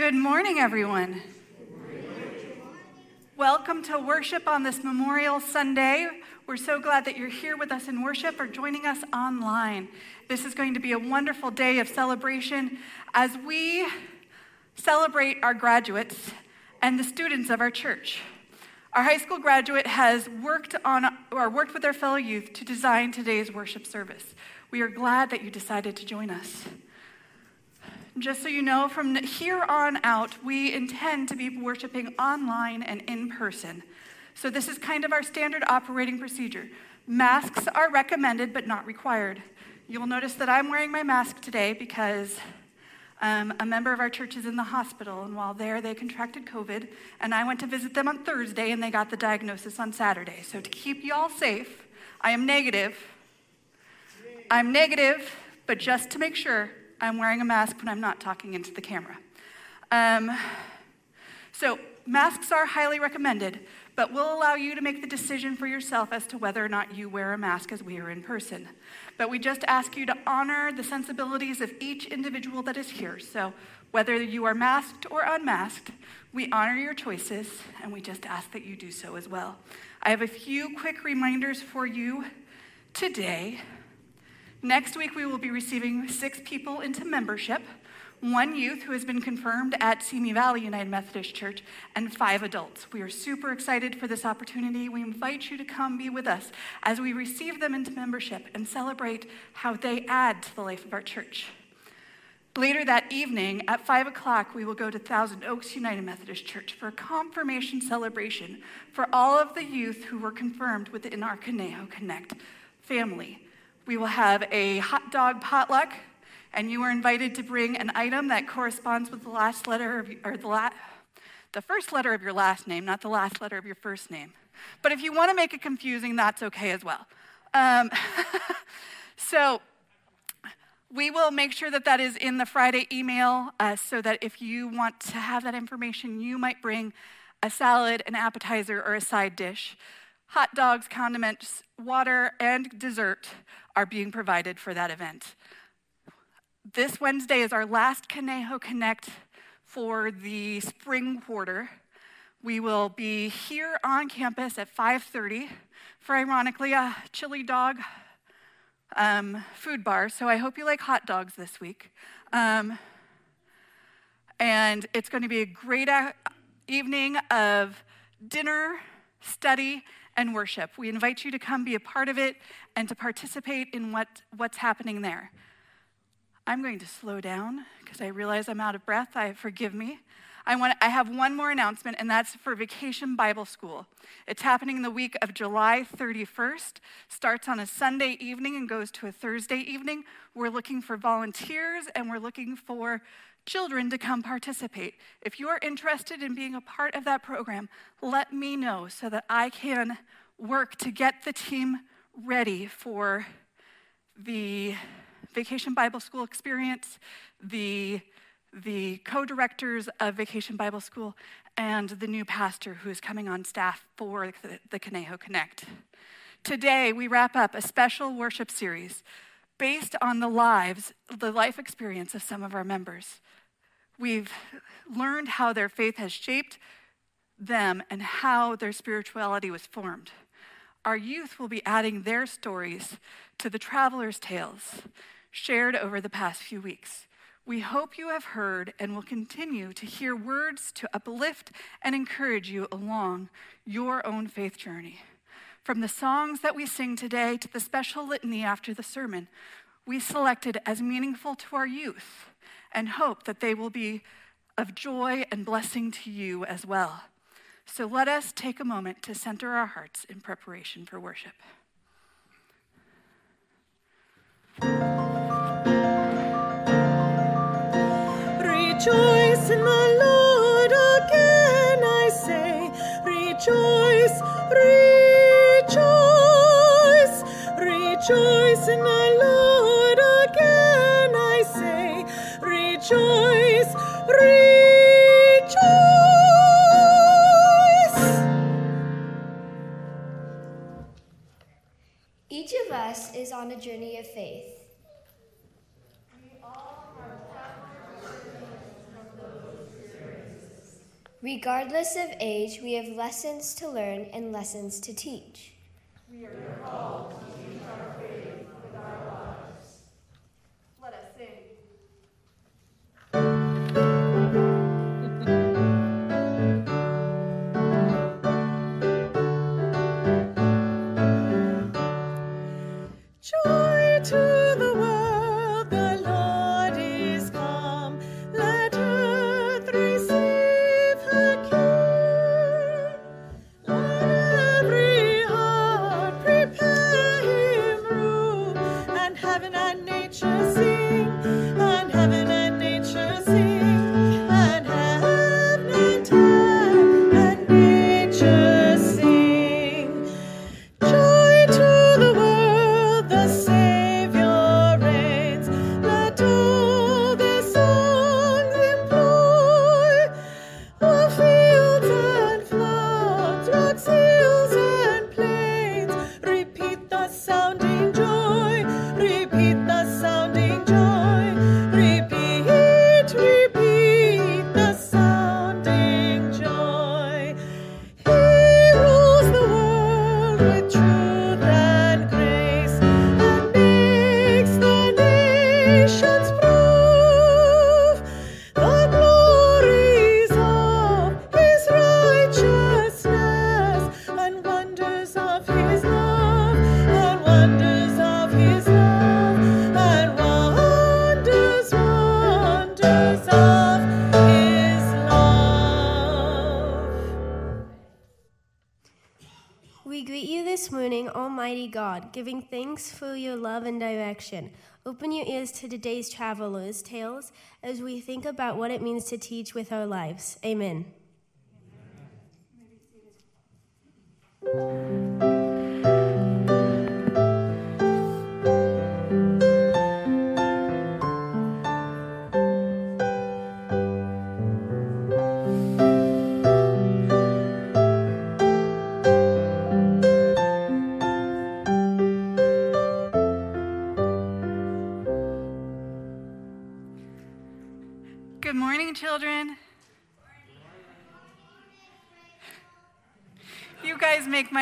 Good morning, everyone. Welcome to worship on this Memorial Sunday. We're so glad that you're here with us in worship or joining us online. This is going to be a wonderful day of celebration as we celebrate our graduates and the students of our church. Our high school graduate has worked on or worked with our fellow youth to design today's worship service. We are glad that you decided to join us. Just so you know, from here on out, we intend to be worshiping online and in person. So, this is kind of our standard operating procedure. Masks are recommended but not required. You'll notice that I'm wearing my mask today because um, a member of our church is in the hospital, and while there, they contracted COVID. And I went to visit them on Thursday, and they got the diagnosis on Saturday. So, to keep you all safe, I am negative. I'm negative, but just to make sure, I'm wearing a mask when I'm not talking into the camera. Um, so, masks are highly recommended, but we'll allow you to make the decision for yourself as to whether or not you wear a mask as we are in person. But we just ask you to honor the sensibilities of each individual that is here. So, whether you are masked or unmasked, we honor your choices and we just ask that you do so as well. I have a few quick reminders for you today. Next week, we will be receiving six people into membership one youth who has been confirmed at Simi Valley United Methodist Church, and five adults. We are super excited for this opportunity. We invite you to come be with us as we receive them into membership and celebrate how they add to the life of our church. Later that evening at 5 o'clock, we will go to Thousand Oaks United Methodist Church for a confirmation celebration for all of the youth who were confirmed within our Conejo Connect family. We will have a hot dog potluck, and you are invited to bring an item that corresponds with the last letter of, or the, la- the first letter of your last name, not the last letter of your first name. But if you want to make it confusing, that's okay as well. Um, so we will make sure that that is in the Friday email uh, so that if you want to have that information, you might bring a salad, an appetizer, or a side dish. Hot dogs, condiments, water, and dessert are being provided for that event. This Wednesday is our last Conejo Connect for the spring quarter. We will be here on campus at 5:30 for, ironically, a chili dog um, food bar. So I hope you like hot dogs this week. Um, and it's going to be a great a- evening of dinner, study, and worship. We invite you to come be a part of it and to participate in what, what's happening there. I'm going to slow down because I realize I'm out of breath. I forgive me. I, want, I have one more announcement, and that's for Vacation Bible School. It's happening the week of July 31st, starts on a Sunday evening and goes to a Thursday evening. We're looking for volunteers and we're looking for children to come participate. If you're interested in being a part of that program, let me know so that I can work to get the team ready for the Vacation Bible School experience, the, the co directors of Vacation Bible School, and the new pastor who is coming on staff for the, the Conejo Connect. Today, we wrap up a special worship series based on the lives, the life experience of some of our members. We've learned how their faith has shaped them and how their spirituality was formed. Our youth will be adding their stories to the traveler's tales shared over the past few weeks. We hope you have heard and will continue to hear words to uplift and encourage you along your own faith journey. From the songs that we sing today to the special litany after the sermon, we selected as meaningful to our youth and hope that they will be of joy and blessing to you as well. So let us take a moment to center our hearts in preparation for worship. Rejoice in the Lord again, I say, rejoice, rejoice, rejoice in the Lord again, I say, rejoice, rejoice. Each of us is on a journey of faith. We all are gathered from those experiences. Regardless of age, we have lessons to learn and lessons to teach. We are called direction. Open your ears to today's travelers' tales as we think about what it means to teach with our lives. Amen. Good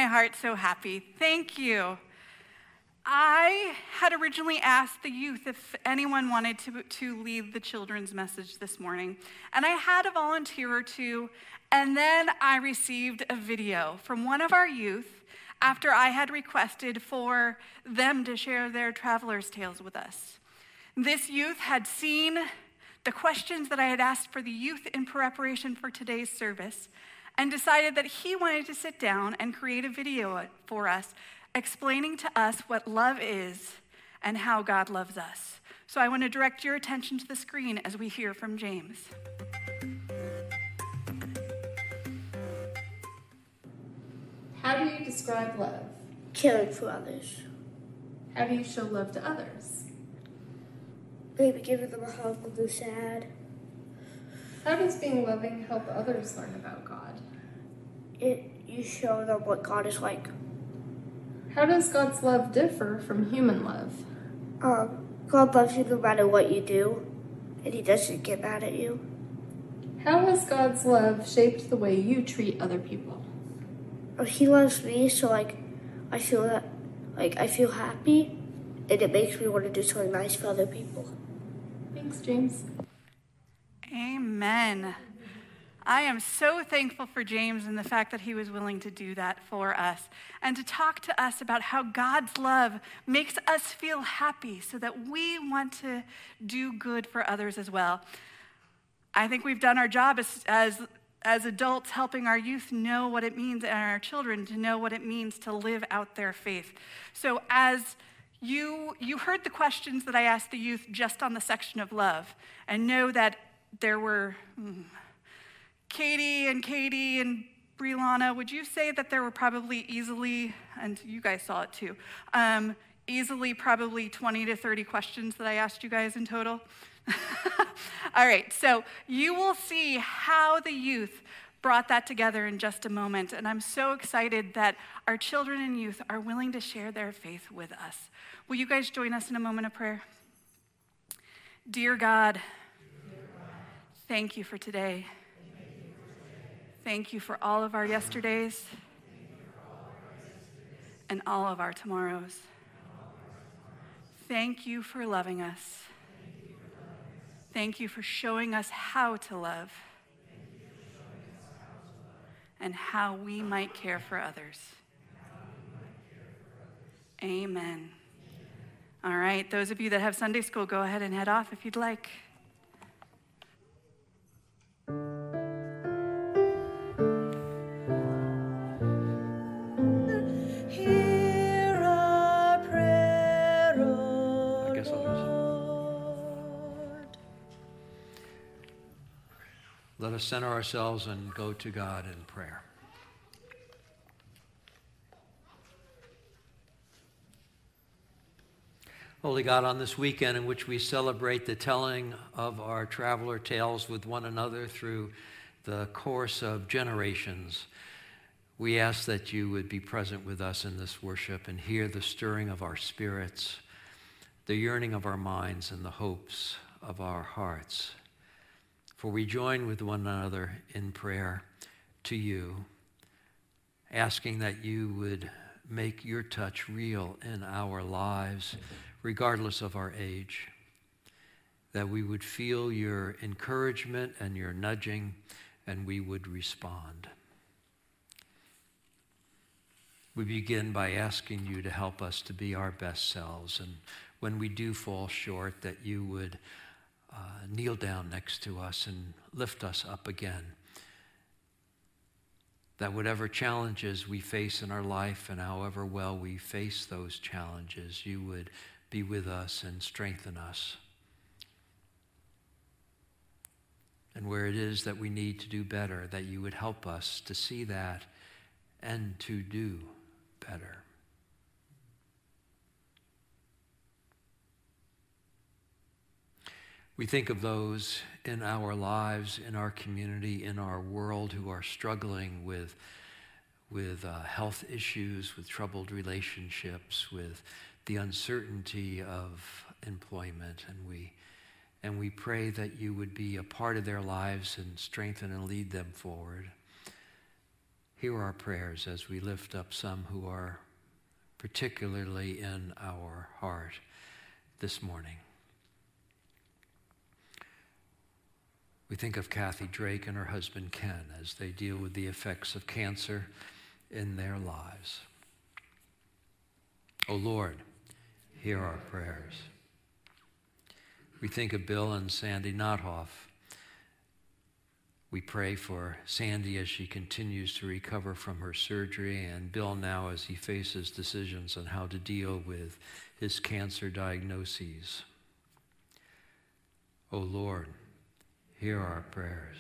heart so happy. Thank you. I had originally asked the youth if anyone wanted to, to lead the children's message this morning, and I had a volunteer or two, and then I received a video from one of our youth after I had requested for them to share their traveler's tales with us. This youth had seen the questions that I had asked for the youth in preparation for today's service and decided that he wanted to sit down and create a video for us explaining to us what love is and how God loves us. So I want to direct your attention to the screen as we hear from James. How do you describe love? caring for others. How do you show love to others? Maybe giving them a hug when they're sad. How does being loving help others learn about God? It you show them what God is like. How does God's love differ from human love? Um, God loves you no matter what you do, and He doesn't get mad at you. How has God's love shaped the way you treat other people? Uh, He loves me, so like I feel that like I feel happy, and it makes me want to do something nice for other people. Thanks, James. Amen. I am so thankful for James and the fact that he was willing to do that for us and to talk to us about how God's love makes us feel happy so that we want to do good for others as well. I think we've done our job as, as, as adults helping our youth know what it means and our children to know what it means to live out their faith. So as you, you heard the questions that I asked the youth just on the section of love, and know that there were hmm, Katie and Katie and Brianna. Would you say that there were probably easily, and you guys saw it too, um, easily probably 20 to 30 questions that I asked you guys in total? All right, so you will see how the youth brought that together in just a moment. And I'm so excited that our children and youth are willing to share their faith with us. Will you guys join us in a moment of prayer? Dear God, thank you for today. Thank you for all of our yesterdays and all of our tomorrows. Thank you for loving us. Thank you for showing us how to love and how we might care for others. Amen. All right, those of you that have Sunday school, go ahead and head off if you'd like. Let us center ourselves and go to God in prayer. Holy God, on this weekend in which we celebrate the telling of our traveler tales with one another through the course of generations, we ask that you would be present with us in this worship and hear the stirring of our spirits, the yearning of our minds, and the hopes of our hearts. For we join with one another in prayer to you, asking that you would make your touch real in our lives, regardless of our age. That we would feel your encouragement and your nudging, and we would respond. We begin by asking you to help us to be our best selves, and when we do fall short, that you would uh, kneel down next to us and lift us up again. That whatever challenges we face in our life and however well we face those challenges, you would be with us and strengthen us. And where it is that we need to do better, that you would help us to see that and to do better. We think of those in our lives, in our community, in our world who are struggling with, with uh, health issues, with troubled relationships, with the uncertainty of employment. And we, and we pray that you would be a part of their lives and strengthen and lead them forward. Hear our prayers as we lift up some who are particularly in our heart this morning. We think of Kathy Drake and her husband Ken as they deal with the effects of cancer in their lives. O oh Lord, hear our prayers. We think of Bill and Sandy Nothoff. We pray for Sandy as she continues to recover from her surgery, and Bill now as he faces decisions on how to deal with his cancer diagnoses. O oh Lord, hear our prayers.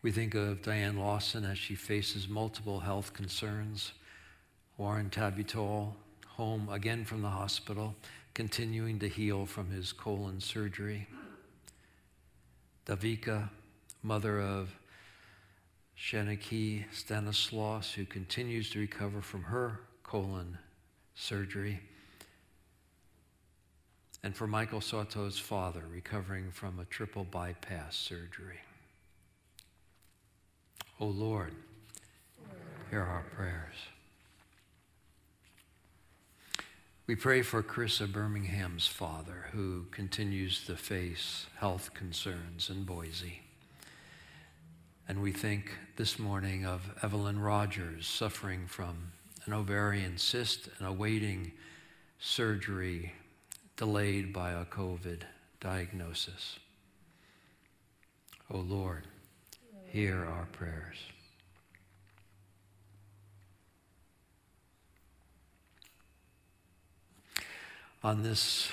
We think of Diane Lawson as she faces multiple health concerns. Warren Tabitol, home again from the hospital, continuing to heal from his colon surgery. Davika, mother of Shanaki Stanislaus, who continues to recover from her colon surgery and for Michael Soto's father, recovering from a triple bypass surgery. O oh Lord, hear our prayers. We pray for Carissa Birmingham's father, who continues to face health concerns in Boise. And we think this morning of Evelyn Rogers suffering from an ovarian cyst and awaiting surgery delayed by a COVID diagnosis. O oh Lord, hear our prayers. On this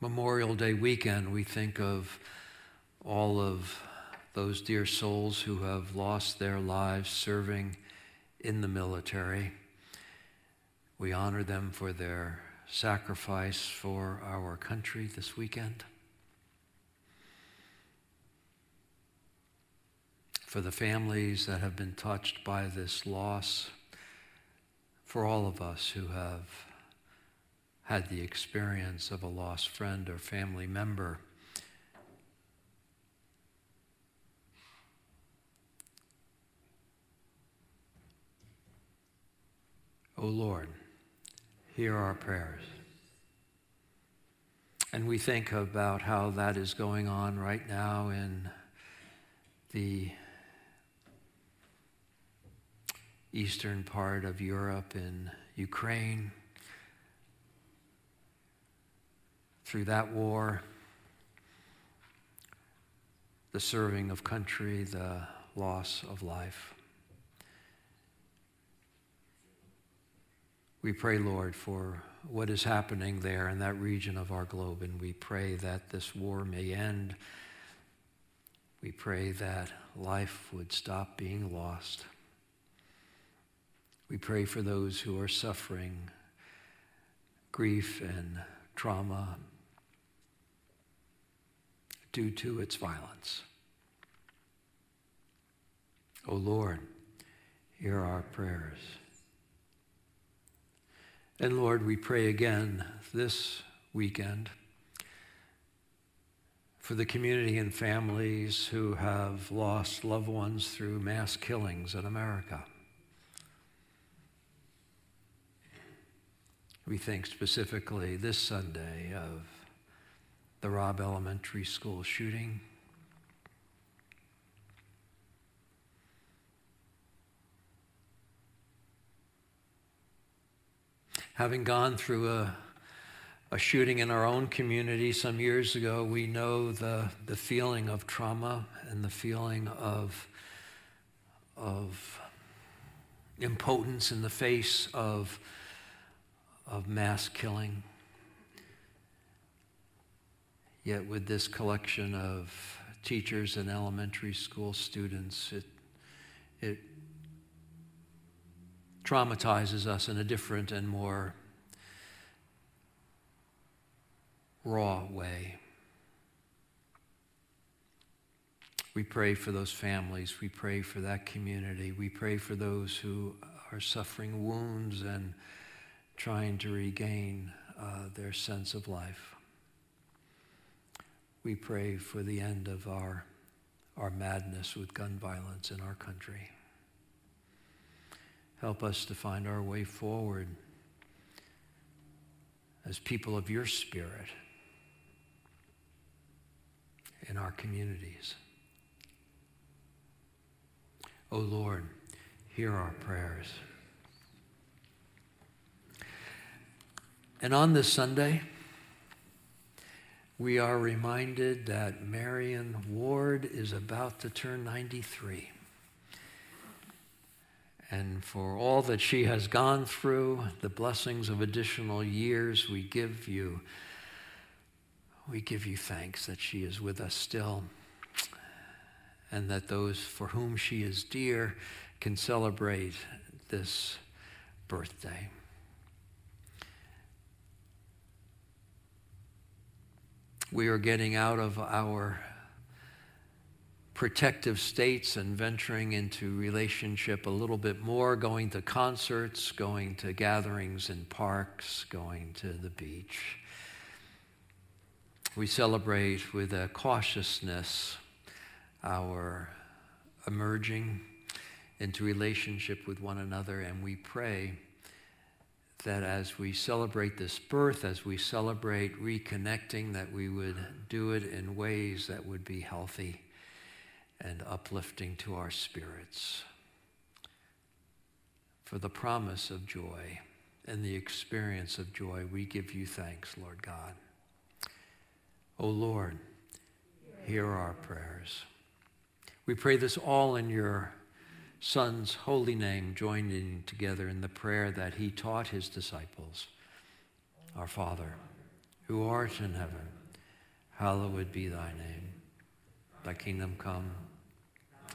Memorial Day weekend, we think of all of those dear souls who have lost their lives serving in the military. We honor them for their sacrifice for our country this weekend, for the families that have been touched by this loss, for all of us who have had the experience of a lost friend or family member. O oh Lord hear our prayers. And we think about how that is going on right now in the eastern part of Europe, in Ukraine, through that war, the serving of country, the loss of life. We pray, Lord, for what is happening there in that region of our globe, and we pray that this war may end. We pray that life would stop being lost. We pray for those who are suffering grief and trauma due to its violence. O oh Lord, hear our prayers. And Lord, we pray again this weekend for the community and families who have lost loved ones through mass killings in America. We think specifically this Sunday of the Robb Elementary School shooting. Having gone through a, a shooting in our own community some years ago, we know the, the feeling of trauma and the feeling of, of impotence in the face of, of mass killing. Yet, with this collection of teachers and elementary school students, it, it traumatizes us in a different and more raw way. We pray for those families. We pray for that community. We pray for those who are suffering wounds and trying to regain uh, their sense of life. We pray for the end of our, our madness with gun violence in our country. Help us to find our way forward as people of your spirit in our communities. O oh Lord, hear our prayers. And on this Sunday, we are reminded that Marion Ward is about to turn 93 and for all that she has gone through, the blessings of additional years, we give you we give you thanks that she is with us still and that those for whom she is dear can celebrate this birthday. We are getting out of our protective states and venturing into relationship a little bit more, going to concerts, going to gatherings in parks, going to the beach. We celebrate with a cautiousness our emerging into relationship with one another, and we pray that as we celebrate this birth, as we celebrate reconnecting, that we would do it in ways that would be healthy and uplifting to our spirits. For the promise of joy and the experience of joy, we give you thanks, Lord God. O oh Lord, hear our prayers. We pray this all in your Son's holy name, joining together in the prayer that he taught his disciples. Our Father, who art in heaven, hallowed be thy name. Thy kingdom come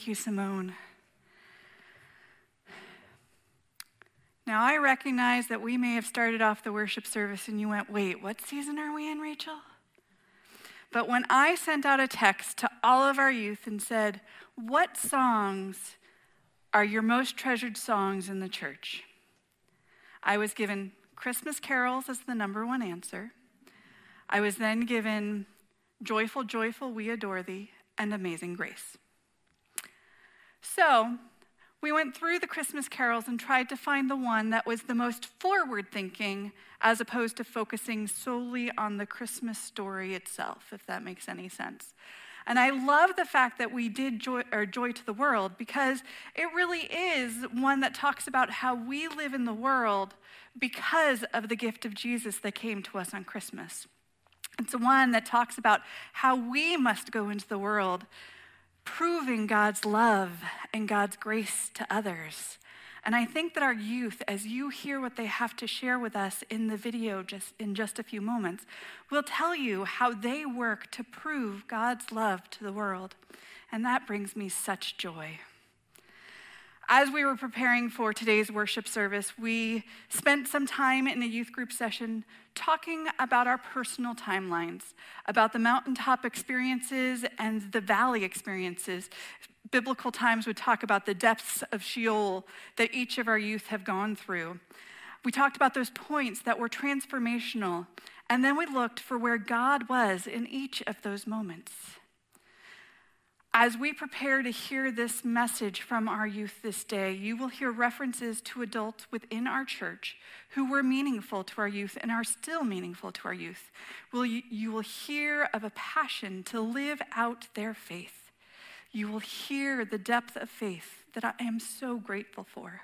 Thank you, Simone. Now, I recognize that we may have started off the worship service and you went, wait, what season are we in, Rachel? But when I sent out a text to all of our youth and said, What songs are your most treasured songs in the church? I was given Christmas carols as the number one answer. I was then given Joyful, Joyful, We Adore Thee and Amazing Grace. So, we went through the Christmas carols and tried to find the one that was the most forward thinking as opposed to focusing solely on the Christmas story itself, if that makes any sense. And I love the fact that we did joy, or joy to the world because it really is one that talks about how we live in the world because of the gift of Jesus that came to us on Christmas. It's one that talks about how we must go into the world proving God's love and God's grace to others. And I think that our youth, as you hear what they have to share with us in the video just in just a few moments, will tell you how they work to prove God's love to the world. And that brings me such joy. As we were preparing for today's worship service, we spent some time in a youth group session talking about our personal timelines, about the mountaintop experiences and the valley experiences. Biblical times would talk about the depths of Sheol that each of our youth have gone through. We talked about those points that were transformational, and then we looked for where God was in each of those moments. As we prepare to hear this message from our youth this day, you will hear references to adults within our church who were meaningful to our youth and are still meaningful to our youth. You will hear of a passion to live out their faith. You will hear the depth of faith that I am so grateful for.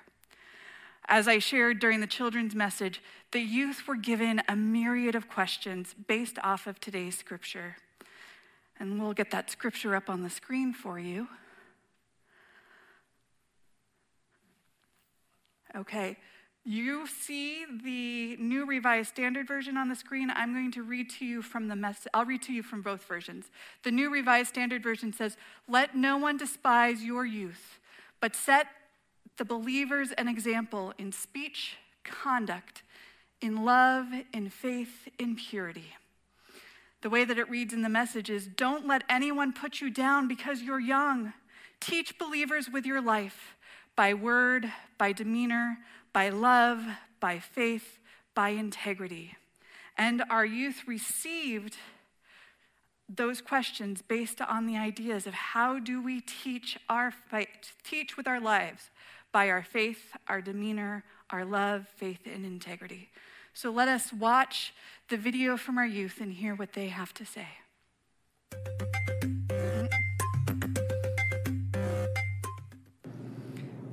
As I shared during the children's message, the youth were given a myriad of questions based off of today's scripture. And we'll get that scripture up on the screen for you. Okay, you see the New Revised Standard Version on the screen. I'm going to read to you from the message. I'll read to you from both versions. The New Revised Standard Version says, Let no one despise your youth, but set the believers an example in speech, conduct, in love, in faith, in purity. The way that it reads in the message is don't let anyone put you down because you're young. Teach believers with your life by word, by demeanor, by love, by faith, by integrity. And our youth received those questions based on the ideas of how do we teach our fight, teach with our lives by our faith, our demeanor, our love, faith, and integrity. So let us watch the video from our youth and hear what they have to say.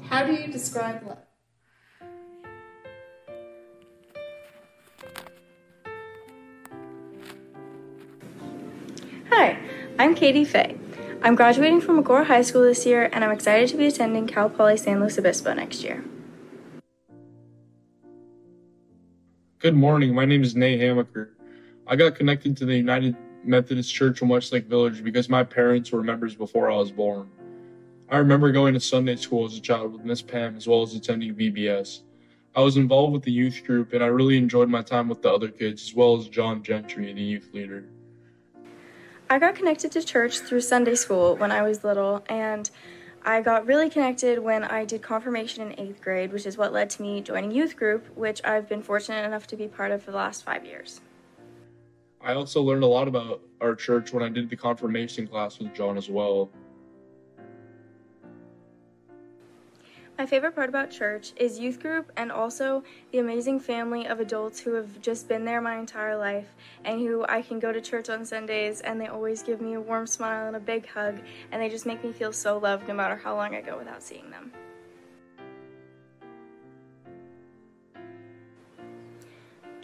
How do you describe love? Hi, I'm Katie Fay. I'm graduating from Agoura High School this year, and I'm excited to be attending Cal Poly San Luis Obispo next year. Good morning. My name is Nate Hamaker. I got connected to the United Methodist Church in Westlake Village because my parents were members before I was born. I remember going to Sunday school as a child with Miss Pam as well as attending VBS. I was involved with the youth group and I really enjoyed my time with the other kids as well as John Gentry, the youth leader. I got connected to church through Sunday school when I was little and I got really connected when I did confirmation in eighth grade, which is what led to me joining youth group, which I've been fortunate enough to be part of for the last five years. I also learned a lot about our church when I did the confirmation class with John as well. My favorite part about church is youth group and also the amazing family of adults who have just been there my entire life and who I can go to church on Sundays and they always give me a warm smile and a big hug and they just make me feel so loved no matter how long I go without seeing them.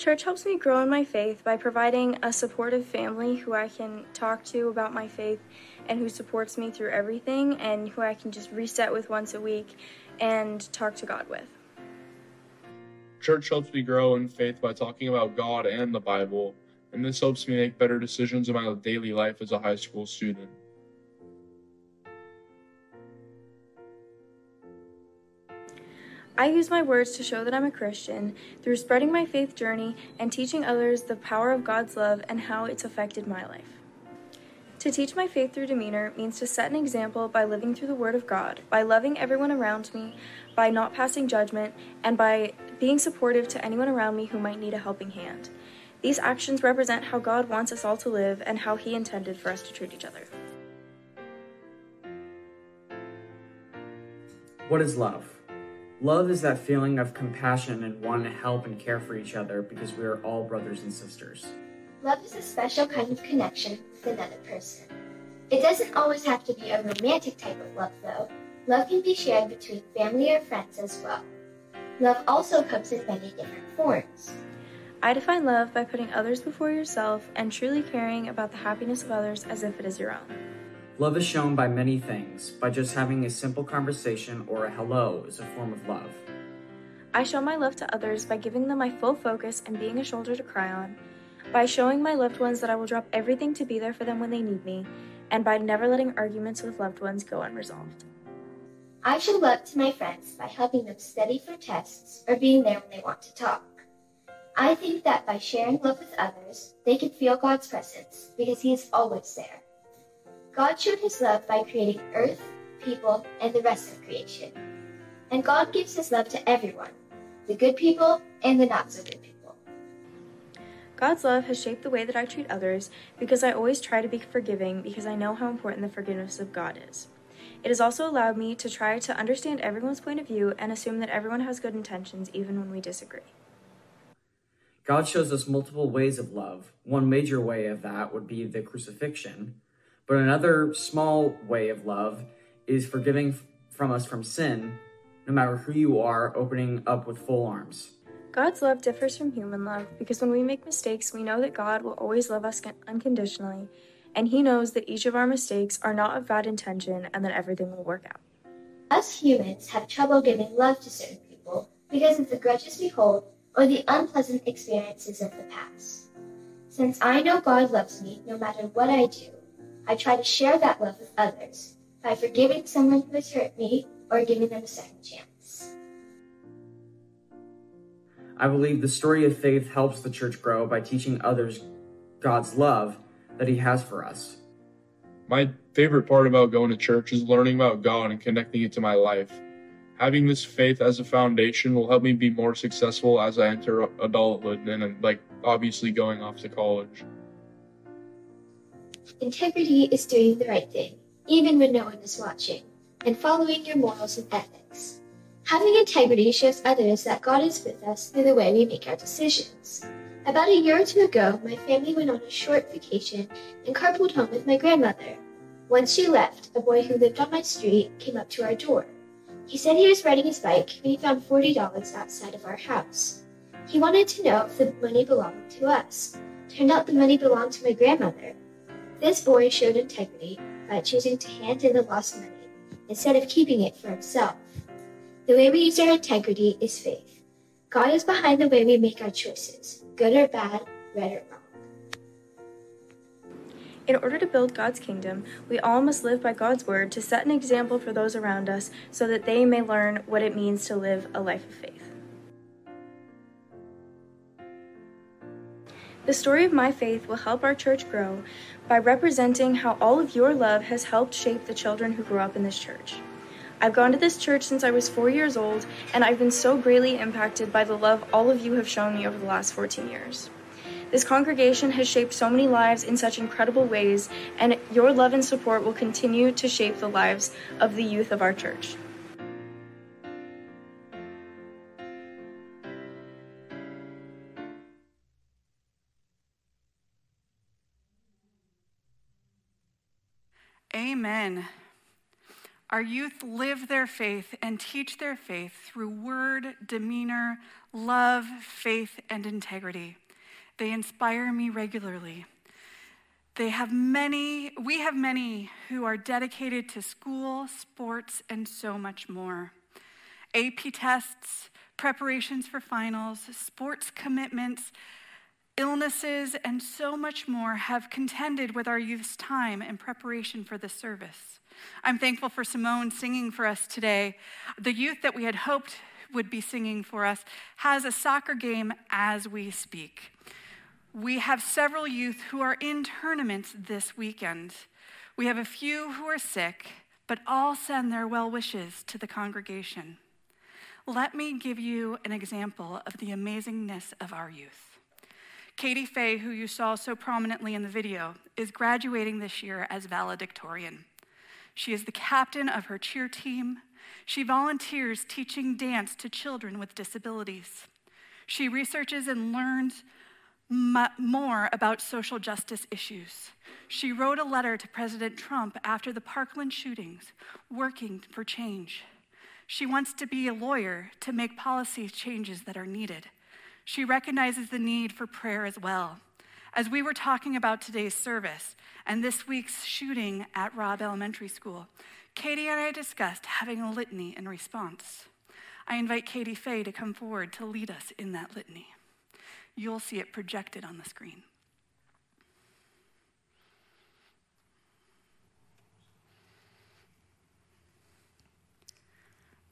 Church helps me grow in my faith by providing a supportive family who I can talk to about my faith and who supports me through everything and who I can just reset with once a week and talk to God with. Church helps me grow in faith by talking about God and the Bible, and this helps me make better decisions in my daily life as a high school student. I use my words to show that I'm a Christian through spreading my faith journey and teaching others the power of God's love and how it's affected my life. To teach my faith through demeanor means to set an example by living through the Word of God, by loving everyone around me, by not passing judgment, and by being supportive to anyone around me who might need a helping hand. These actions represent how God wants us all to live and how He intended for us to treat each other. What is love? Love is that feeling of compassion and wanting to help and care for each other because we are all brothers and sisters. Love is a special kind of connection with another person. It doesn't always have to be a romantic type of love, though. Love can be shared between family or friends as well. Love also comes in many different forms. I define love by putting others before yourself and truly caring about the happiness of others as if it is your own. Love is shown by many things. By just having a simple conversation or a hello is a form of love. I show my love to others by giving them my full focus and being a shoulder to cry on, by showing my loved ones that I will drop everything to be there for them when they need me, and by never letting arguments with loved ones go unresolved. I show love to my friends by helping them study for tests or being there when they want to talk. I think that by sharing love with others, they can feel God's presence because He is always there. God showed His love by creating earth, people, and the rest of creation. And God gives His love to everyone the good people and the not so good people. God's love has shaped the way that I treat others because I always try to be forgiving because I know how important the forgiveness of God is. It has also allowed me to try to understand everyone's point of view and assume that everyone has good intentions even when we disagree. God shows us multiple ways of love. One major way of that would be the crucifixion, but another small way of love is forgiving from us from sin, no matter who you are, opening up with full arms. God's love differs from human love because when we make mistakes, we know that God will always love us unconditionally, and He knows that each of our mistakes are not of bad intention and that everything will work out. Us humans have trouble giving love to certain people because of the grudges we hold or the unpleasant experiences of the past. Since I know God loves me no matter what I do, I try to share that love with others by forgiving someone who has hurt me or giving them a second chance. I believe the story of faith helps the church grow by teaching others God's love that He has for us. My favorite part about going to church is learning about God and connecting it to my life. Having this faith as a foundation will help me be more successful as I enter adulthood and, like, obviously going off to college. Integrity is doing the right thing, even when no one is watching, and following your morals and ethics. Having integrity shows others that God is with us through the way we make our decisions. About a year or two ago, my family went on a short vacation and carpooled home with my grandmother. Once she left, a boy who lived on my street came up to our door. He said he was riding his bike when he found $40 outside of our house. He wanted to know if the money belonged to us. Turned out the money belonged to my grandmother. This boy showed integrity by choosing to hand in the lost money instead of keeping it for himself. The way we use our integrity is faith. God is behind the way we make our choices, good or bad, right or wrong. In order to build God's kingdom, we all must live by God's word to set an example for those around us so that they may learn what it means to live a life of faith. The story of my faith will help our church grow by representing how all of your love has helped shape the children who grew up in this church. I've gone to this church since I was four years old, and I've been so greatly impacted by the love all of you have shown me over the last 14 years. This congregation has shaped so many lives in such incredible ways, and your love and support will continue to shape the lives of the youth of our church. Amen. Our youth live their faith and teach their faith through word, demeanor, love, faith, and integrity. They inspire me regularly. They have many, we have many who are dedicated to school, sports, and so much more. AP tests, preparations for finals, sports commitments, illnesses, and so much more have contended with our youth's time in preparation for this service. I'm thankful for Simone singing for us today. The youth that we had hoped would be singing for us, has a soccer game as we speak. We have several youth who are in tournaments this weekend. We have a few who are sick, but all send their well wishes to the congregation. Let me give you an example of the amazingness of our youth. Katie Fay, who you saw so prominently in the video, is graduating this year as valedictorian. She is the captain of her cheer team. She volunteers teaching dance to children with disabilities. She researches and learns more about social justice issues. She wrote a letter to President Trump after the Parkland shootings, working for change. She wants to be a lawyer to make policy changes that are needed. She recognizes the need for prayer as well. As we were talking about today's service and this week's shooting at Robb Elementary School, Katie and I discussed having a litany in response. I invite Katie Fay to come forward to lead us in that litany. You'll see it projected on the screen.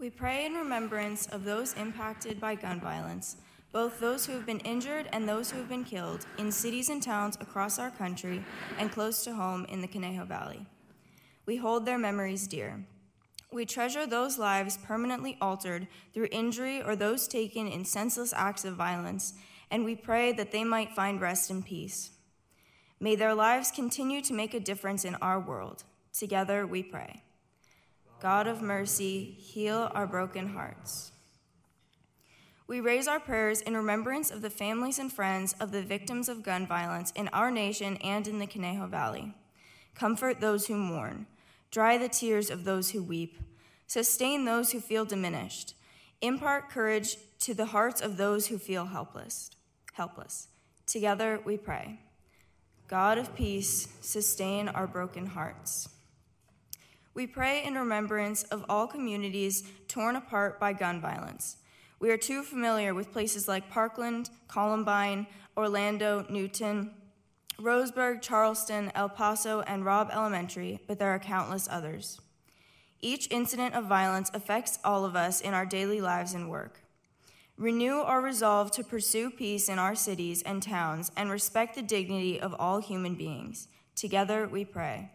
We pray in remembrance of those impacted by gun violence, both those who have been injured and those who have been killed in cities and towns across our country and close to home in the Conejo Valley. We hold their memories dear. We treasure those lives permanently altered through injury or those taken in senseless acts of violence, and we pray that they might find rest and peace. May their lives continue to make a difference in our world. Together we pray. God of mercy, heal our broken hearts. We raise our prayers in remembrance of the families and friends of the victims of gun violence in our nation and in the Conejo Valley. Comfort those who mourn, dry the tears of those who weep, sustain those who feel diminished, impart courage to the hearts of those who feel helpless. Helpless. Together we pray. God of peace, sustain our broken hearts. We pray in remembrance of all communities torn apart by gun violence. We are too familiar with places like Parkland, Columbine, Orlando, Newtown, Roseburg, Charleston, El Paso, and Robb Elementary, but there are countless others. Each incident of violence affects all of us in our daily lives and work. Renew our resolve to pursue peace in our cities and towns and respect the dignity of all human beings. Together we pray.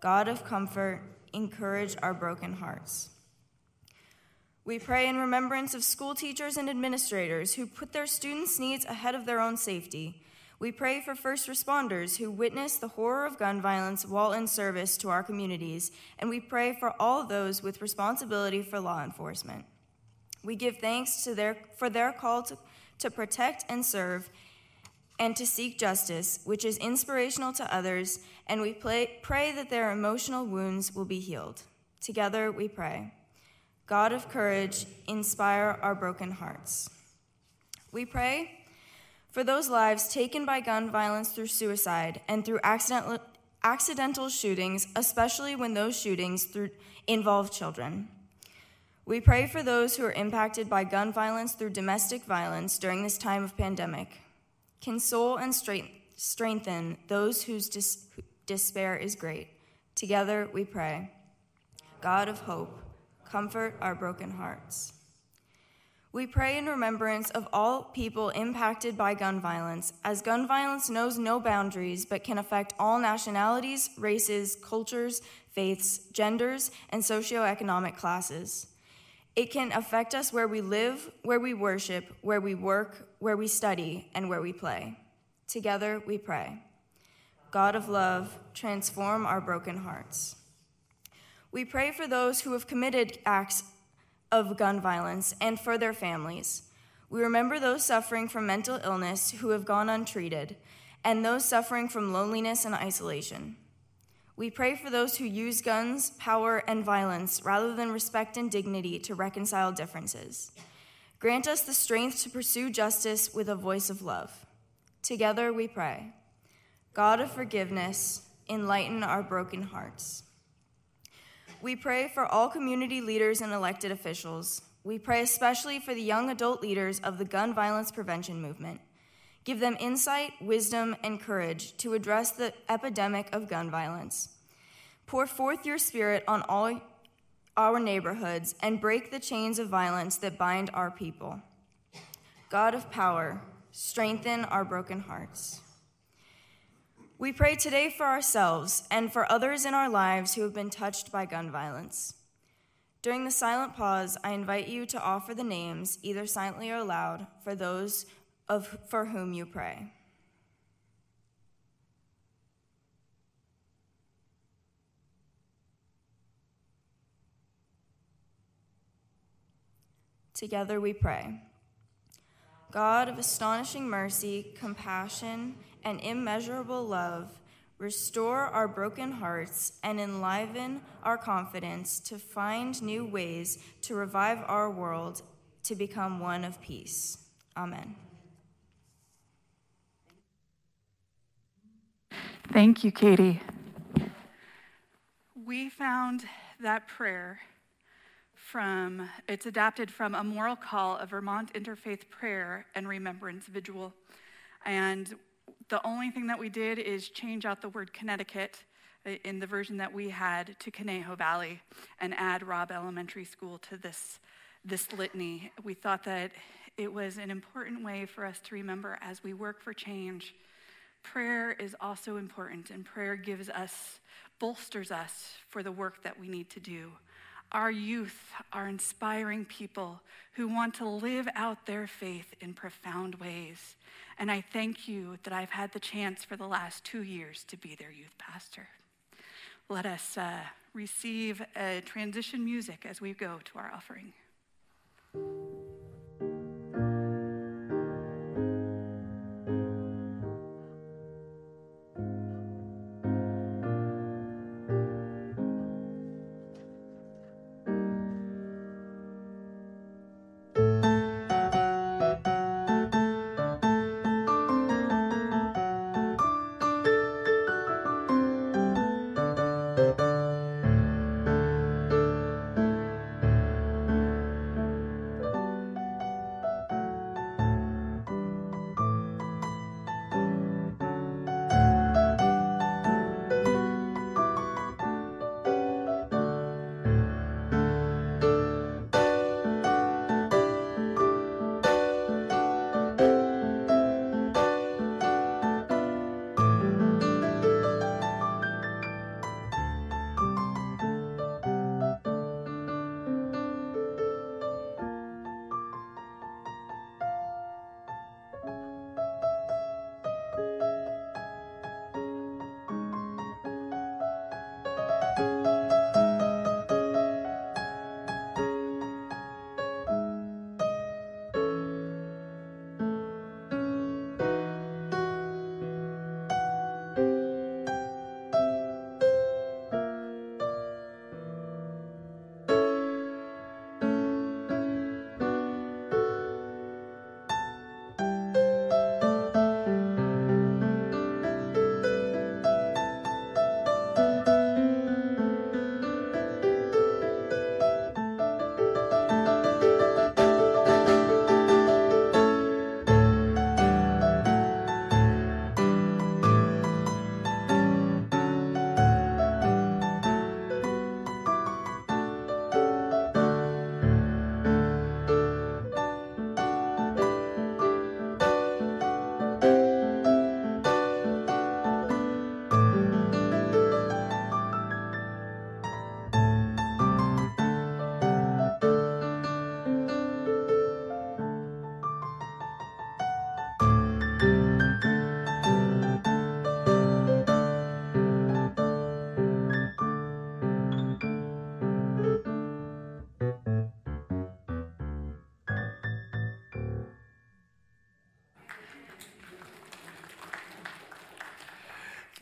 God of comfort, encourage our broken hearts. We pray in remembrance of school teachers and administrators who put their students' needs ahead of their own safety. We pray for first responders who witness the horror of gun violence while in service to our communities, and we pray for all those with responsibility for law enforcement. We give thanks to their, for their call to, to protect and serve and to seek justice, which is inspirational to others, and we play, pray that their emotional wounds will be healed. Together we pray. God of courage, inspire our broken hearts. We pray for those lives taken by gun violence through suicide and through accidental, accidental shootings, especially when those shootings through, involve children. We pray for those who are impacted by gun violence through domestic violence during this time of pandemic. Console and strengthen those whose dis- despair is great. Together we pray. God of hope, comfort our broken hearts. We pray in remembrance of all people impacted by gun violence, as gun violence knows no boundaries but can affect all nationalities, races, cultures, faiths, genders, and socioeconomic classes. It can affect us where we live, where we worship, where we work, where we study, and where we play. Together we pray. God of love, transform our broken hearts. We pray for those who have committed acts of gun violence and for their families. We remember those suffering from mental illness who have gone untreated, and those suffering from loneliness and isolation. We pray for those who use guns, power, and violence rather than respect and dignity to reconcile differences. Grant us the strength to pursue justice with a voice of love. Together we pray. God of forgiveness, enlighten our broken hearts. We pray for all community leaders and elected officials. We pray especially for the young adult leaders of the gun violence prevention movement. Give them insight, wisdom, and courage to address the epidemic of gun violence. Pour forth your spirit on all, our neighborhoods and break the chains of violence that bind our people. God of power, strengthen our broken hearts. We pray today for ourselves and for others in our lives who have been touched by gun violence. During the silent pause, I invite you to offer the names, either silently or aloud, for those of, for whom you pray. Together we pray. God of astonishing mercy, compassion, and immeasurable love, restore our broken hearts and enliven our confidence to find new ways to revive our world to become one of peace. Amen. Thank you, Katie. We found that prayer from, it's adapted from a moral call, a Vermont Interfaith Prayer and Remembrance Vigil. And the only thing that we did is change out the word Connecticut uh, in the version that we had to Conejo Valley and add Robb Elementary School to this, this litany. We thought that it was an important way for us to remember as we work for change. Prayer is also important, and prayer gives us, bolsters us for the work that we need to do. Our youth are inspiring people who want to live out their faith in profound ways. And I thank you that I've had the chance for the last two years to be their youth pastor. Let us uh, receive a transition music as we go to our offering.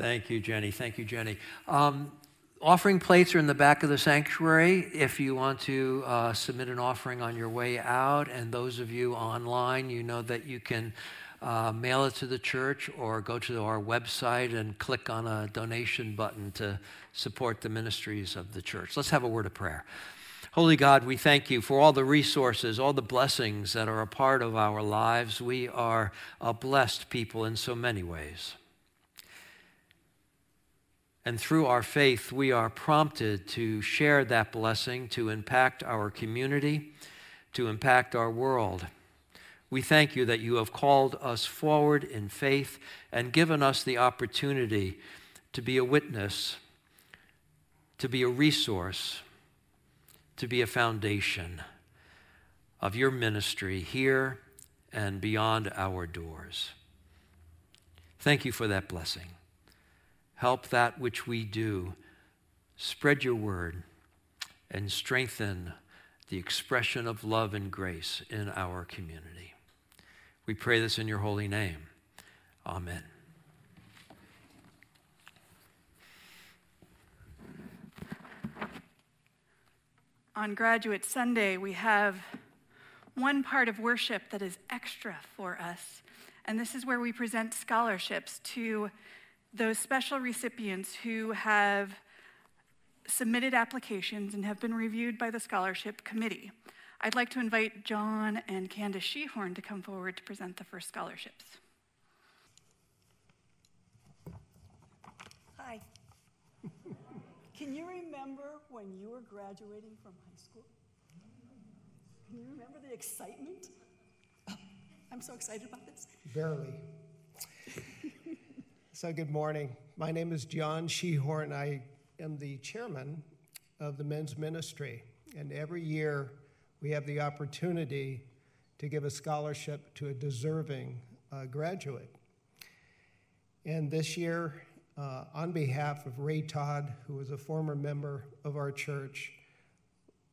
Thank you, Jenny. Thank you, Jenny. Um, offering plates are in the back of the sanctuary if you want to uh, submit an offering on your way out. And those of you online, you know that you can uh, mail it to the church or go to our website and click on a donation button to support the ministries of the church. Let's have a word of prayer. Holy God, we thank you for all the resources, all the blessings that are a part of our lives. We are a blessed people in so many ways. And through our faith, we are prompted to share that blessing, to impact our community, to impact our world. We thank you that you have called us forward in faith and given us the opportunity to be a witness, to be a resource, to be a foundation of your ministry here and beyond our doors. Thank you for that blessing. Help that which we do spread your word and strengthen the expression of love and grace in our community. We pray this in your holy name. Amen. On Graduate Sunday, we have one part of worship that is extra for us, and this is where we present scholarships to those special recipients who have submitted applications and have been reviewed by the scholarship committee. I'd like to invite John and Candace Shehorn to come forward to present the first scholarships. Hi. Can you remember when you were graduating from high school? Can you remember the excitement? Oh, I'm so excited about this. Barely. So, good morning. My name is John Shehorn. I am the chairman of the men's ministry. And every year, we have the opportunity to give a scholarship to a deserving uh, graduate. And this year, uh, on behalf of Ray Todd, who was a former member of our church,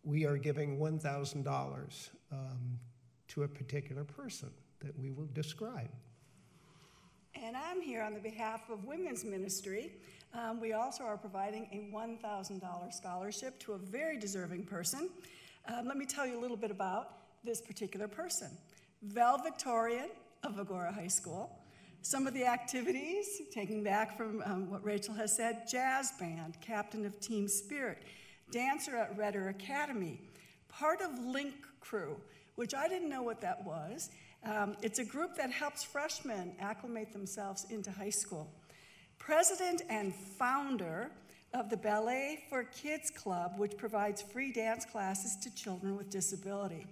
we are giving $1,000 um, to a particular person that we will describe. And I'm here on the behalf of Women's Ministry. Um, we also are providing a $1,000 scholarship to a very deserving person. Um, let me tell you a little bit about this particular person. Val Victorian of Agoura High School. Some of the activities, taking back from um, what Rachel has said jazz band, captain of Team Spirit, dancer at Redder Academy, part of Link Crew, which I didn't know what that was. Um, it's a group that helps freshmen acclimate themselves into high school. President and founder of the Ballet for Kids Club, which provides free dance classes to children with disability.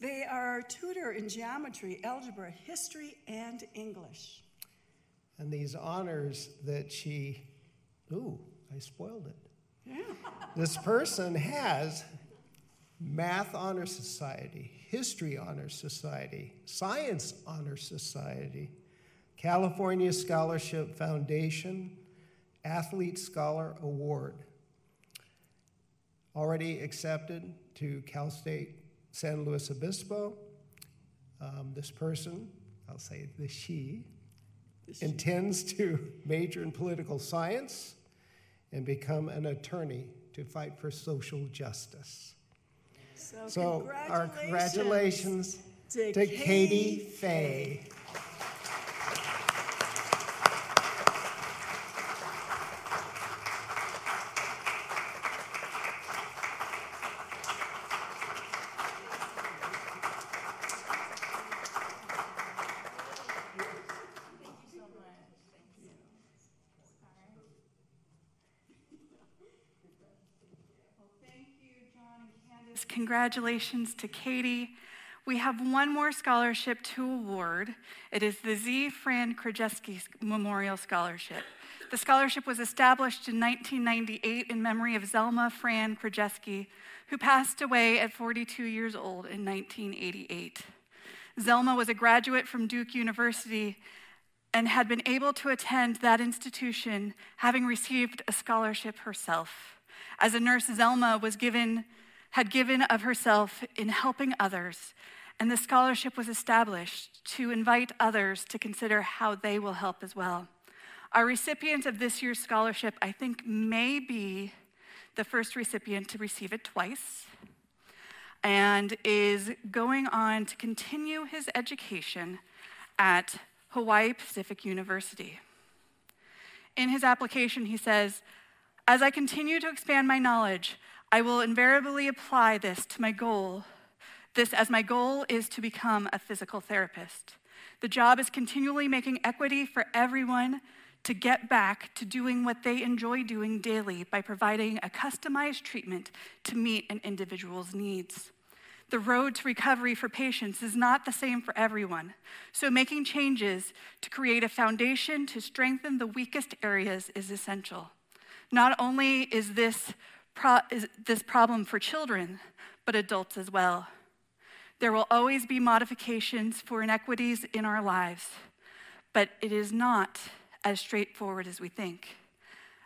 They are a tutor in geometry, algebra, history, and English. And these honors that she, ooh, I spoiled it. Yeah. This person has Math Honor Society, History Honor Society, Science Honor Society, California Scholarship Foundation, Athlete Scholar Award. Already accepted to Cal State San Luis Obispo. Um, this person, I'll say the she, intends to major in political science and become an attorney to fight for social justice. So, So, congratulations our congratulations to, to Katie Fay. Congratulations to Katie. We have one more scholarship to award. It is the Z. Fran Krajewski Memorial Scholarship. The scholarship was established in 1998 in memory of Zelma Fran Krajewski, who passed away at 42 years old in 1988. Zelma was a graduate from Duke University and had been able to attend that institution having received a scholarship herself. As a nurse, Zelma was given had given of herself in helping others, and the scholarship was established to invite others to consider how they will help as well. Our recipient of this year's scholarship, I think, may be the first recipient to receive it twice and is going on to continue his education at Hawaii Pacific University. In his application, he says, As I continue to expand my knowledge, I will invariably apply this to my goal, this as my goal is to become a physical therapist. The job is continually making equity for everyone to get back to doing what they enjoy doing daily by providing a customized treatment to meet an individual's needs. The road to recovery for patients is not the same for everyone, so making changes to create a foundation to strengthen the weakest areas is essential. Not only is this, pro- is this problem for children, but adults as well. There will always be modifications for inequities in our lives, but it is not as straightforward as we think,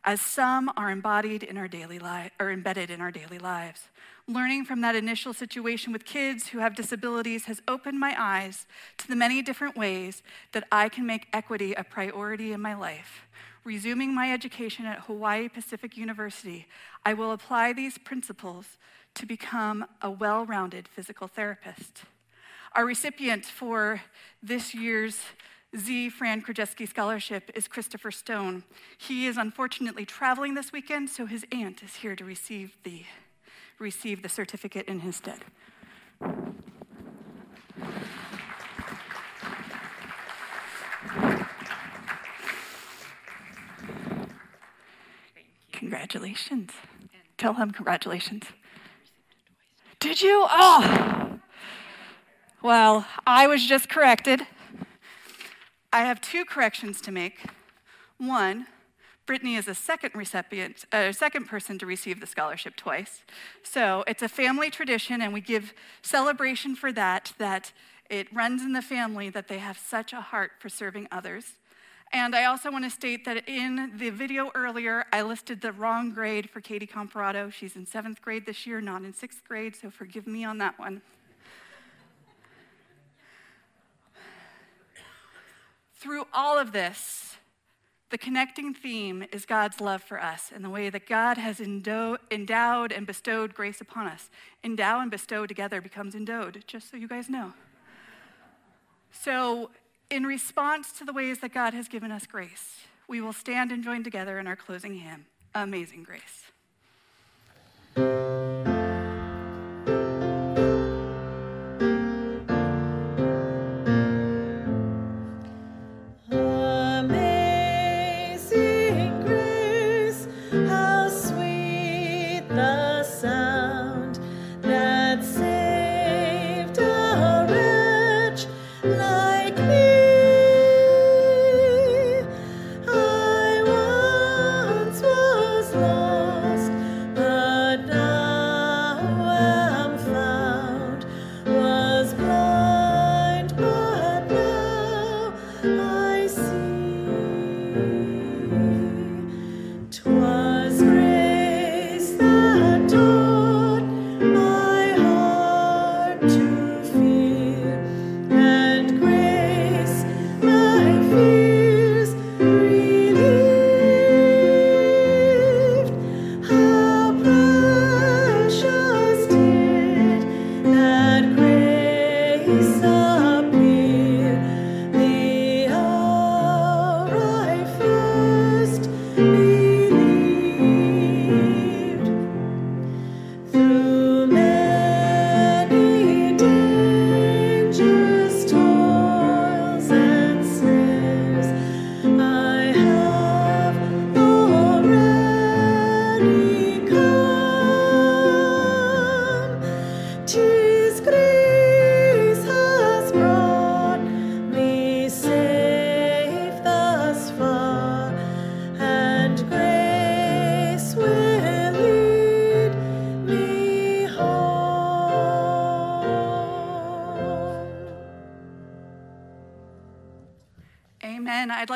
as some are embodied in our daily life or embedded in our daily lives. Learning from that initial situation with kids who have disabilities has opened my eyes to the many different ways that I can make equity a priority in my life. Resuming my education at Hawaii Pacific University, I will apply these principles to become a well rounded physical therapist. Our recipient for this year's Z. Fran Krajewski Scholarship is Christopher Stone. He is unfortunately traveling this weekend, so his aunt is here to receive the, receive the certificate in his stead. Congratulations. Tell him congratulations. Did you? Oh! Well, I was just corrected. I have two corrections to make. One, Brittany is a second recipient, a uh, second person to receive the scholarship twice. So it's a family tradition, and we give celebration for that, that it runs in the family that they have such a heart for serving others. And I also want to state that in the video earlier, I listed the wrong grade for Katie Comparato. She's in seventh grade this year, not in sixth grade, so forgive me on that one. Through all of this, the connecting theme is God's love for us and the way that God has endowed and bestowed grace upon us. Endow and bestow together becomes endowed, just so you guys know. So, in response to the ways that God has given us grace, we will stand and join together in our closing hymn, Amazing Grace.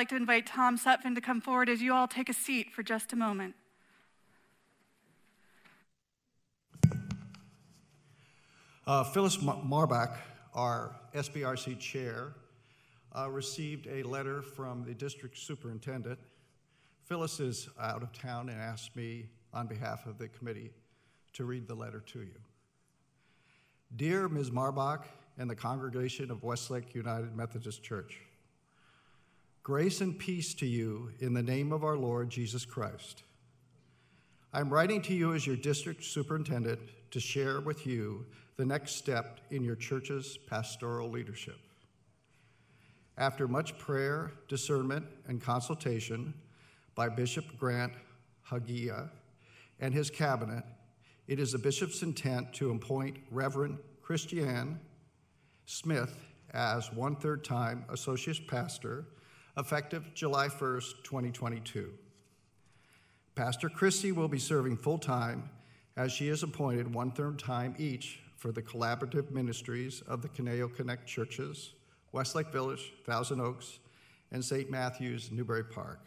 Like to invite Tom Sutphin to come forward as you all take a seat for just a moment. Uh, Phyllis Marbach, our SPRC chair, uh, received a letter from the district superintendent. Phyllis is out of town and asked me on behalf of the committee to read the letter to you. Dear Ms. Marbach and the congregation of Westlake United Methodist Church, Grace and peace to you in the name of our Lord Jesus Christ. I'm writing to you as your district superintendent to share with you the next step in your church's pastoral leadership. After much prayer, discernment, and consultation by Bishop Grant Hagiya and his cabinet, it is the bishop's intent to appoint Reverend Christiane Smith as one third time associate pastor effective July 1st, 2022. Pastor Christie will be serving full time as she is appointed one third time each for the collaborative ministries of the Conejo Connect churches, Westlake Village, Thousand Oaks, and St. Matthew's, Newbury Park.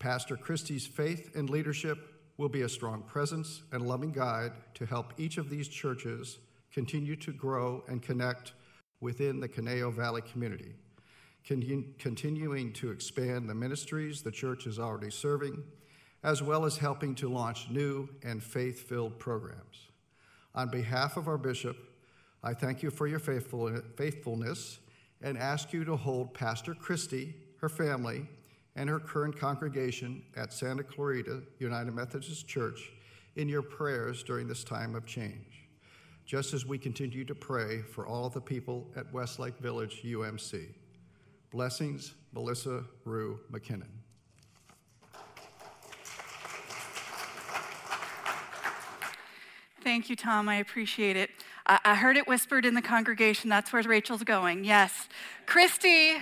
Pastor Christie's faith and leadership will be a strong presence and loving guide to help each of these churches continue to grow and connect within the Conejo Valley community, continuing to expand the ministries the church is already serving, as well as helping to launch new and faith filled programs. On behalf of our bishop, I thank you for your faithfulness and ask you to hold Pastor Christie, her family, and her current congregation at Santa Clarita United Methodist Church in your prayers during this time of change, just as we continue to pray for all the people at Westlake Village UMC. Blessings, Melissa Rue McKinnon. Thank you, Tom. I appreciate it. I, heard it whispered in the congregation. That's where Rachel's going. Yes. Christy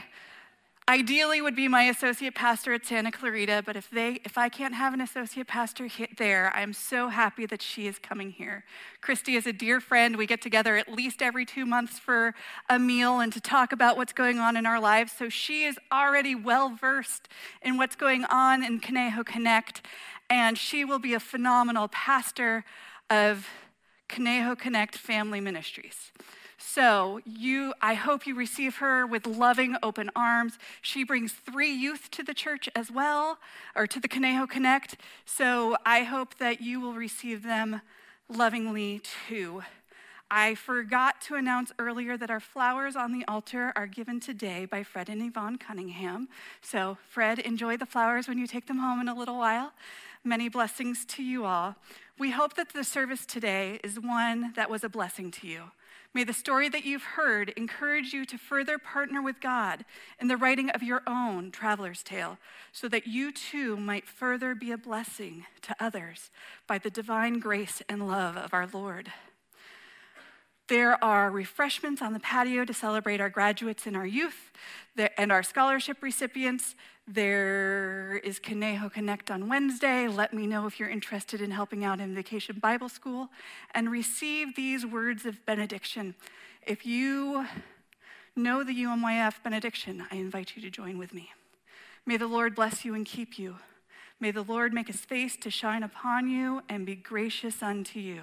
ideally would be my associate pastor at Santa Clarita, but if they if I can't have an associate pastor there, I'm so happy that she is coming here. Christy is a dear friend. We get together at least every 2 months for a meal and to talk about what's going on in our lives. So she is already well versed in what's going on in Conejo Connect and she will be a phenomenal pastor of Conejo Connect Family Ministries. So you, I hope you receive her with loving, open arms. She brings three youth to the church as well, or to the Conejo Connect. So I hope that you will receive them lovingly too. I forgot to announce earlier that our flowers on the altar are given today by Fred and Yvonne Cunningham. So, Fred, enjoy the flowers when you take them home in a little while. Many blessings to you all. We hope that the service today is one that was a blessing to you. May the story that you've heard encourage you to further partner with God in the writing of your own traveler's tale so that you too might further be a blessing to others by the divine grace and love of our Lord. There are refreshments on the patio to celebrate our graduates and our youth and our scholarship recipients. There is Conejo Connect on Wednesday. Let me know if you're interested in helping out in Vacation Bible School and receive these words of benediction. If you know the UMYF benediction, I invite you to join with me. May the Lord bless you and keep you. May the Lord make his face to shine upon you and be gracious unto you.